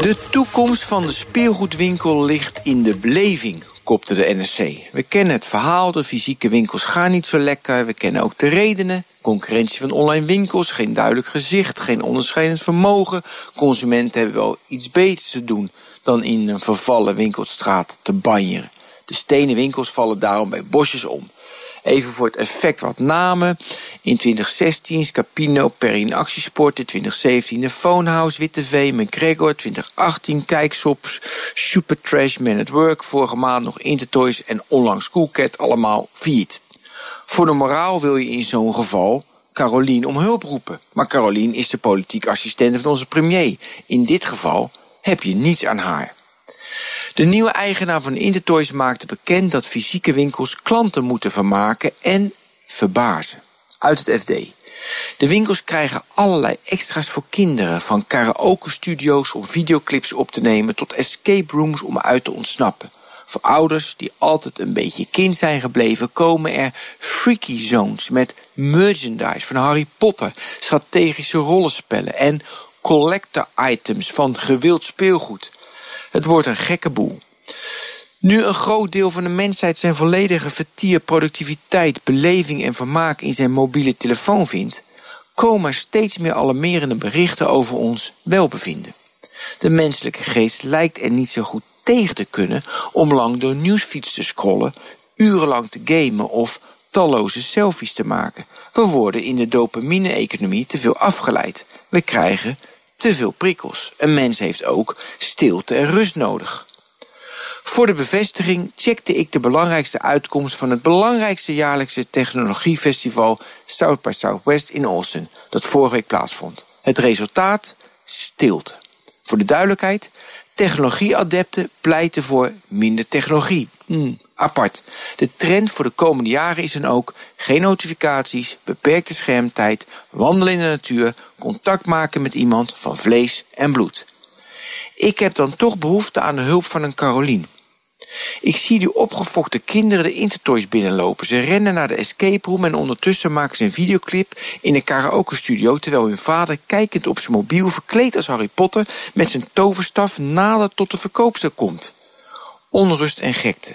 De toekomst van de speelgoedwinkel ligt in de beleving, kopte de NSC. We kennen het verhaal, de fysieke winkels gaan niet zo lekker. We kennen ook de redenen. Concurrentie van online winkels, geen duidelijk gezicht, geen onderscheidend vermogen. Consumenten hebben wel iets beters te doen dan in een vervallen winkelstraat te banjeren. De stenen winkels vallen daarom bij bosjes om. Even voor het effect wat namen. In 2016 Scapino, Perrin Actiesport. In 2017 de Phonehouse, Witte V, McGregor. 2018 Kijksops, Supertrash, Man at Work. Vorige maand nog Intertoys en onlangs Coolcat. Allemaal failliet. Voor de moraal wil je in zo'n geval Carolien om hulp roepen. Maar Carolien is de politiek assistente van onze premier. In dit geval heb je niets aan haar. De nieuwe eigenaar van Intertoys maakte bekend dat fysieke winkels klanten moeten vermaken en verbazen. Uit het FD. De winkels krijgen allerlei extra's voor kinderen, van karaoke-studio's om videoclips op te nemen tot escape rooms om uit te ontsnappen. Voor ouders die altijd een beetje kind zijn gebleven, komen er freaky zones met merchandise van Harry Potter, strategische rollenspellen en collector items van gewild speelgoed. Het wordt een gekke boel. Nu een groot deel van de mensheid zijn volledige vertier, productiviteit, beleving en vermaak in zijn mobiele telefoon vindt, komen steeds meer alarmerende berichten over ons welbevinden. De menselijke geest lijkt er niet zo goed tegen te kunnen om lang door nieuwsfeeds te scrollen, urenlang te gamen of talloze selfies te maken. We worden in de dopamine-economie te veel afgeleid. We krijgen te veel prikkels. Een mens heeft ook stilte en rust nodig. Voor de bevestiging checkte ik de belangrijkste uitkomst van het belangrijkste jaarlijkse technologiefestival South by Southwest in Austin, dat vorige week plaatsvond. Het resultaat? Stilte. Voor de duidelijkheid, technologieadepten pleiten voor minder technologie. Hmm, apart. De trend voor de komende jaren is dan ook geen notificaties, beperkte schermtijd, wandelen in de natuur, contact maken met iemand van vlees en bloed. Ik heb dan toch behoefte aan de hulp van een Carolien. Ik zie die opgefokte kinderen de Intertoys binnenlopen. Ze rennen naar de escape room en ondertussen maken ze een videoclip in een karaoke studio terwijl hun vader kijkend op zijn mobiel verkleed als Harry Potter met zijn toverstaf nader tot de verkoopster komt. Onrust en gekte.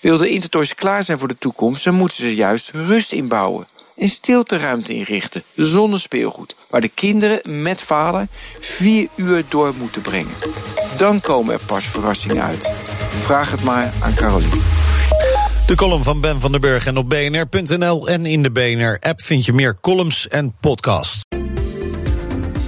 Wil de Intertoys klaar zijn voor de toekomst, dan moeten ze juist rust inbouwen. Een stilteruimte inrichten, zonder speelgoed, waar de kinderen met vader vier uur door moeten brengen. Dan komen er pas verrassingen uit. Vraag het maar aan Caroline. De column van Ben van den Burg en op bnr.nl en in de BNR-app vind je meer columns en podcasts.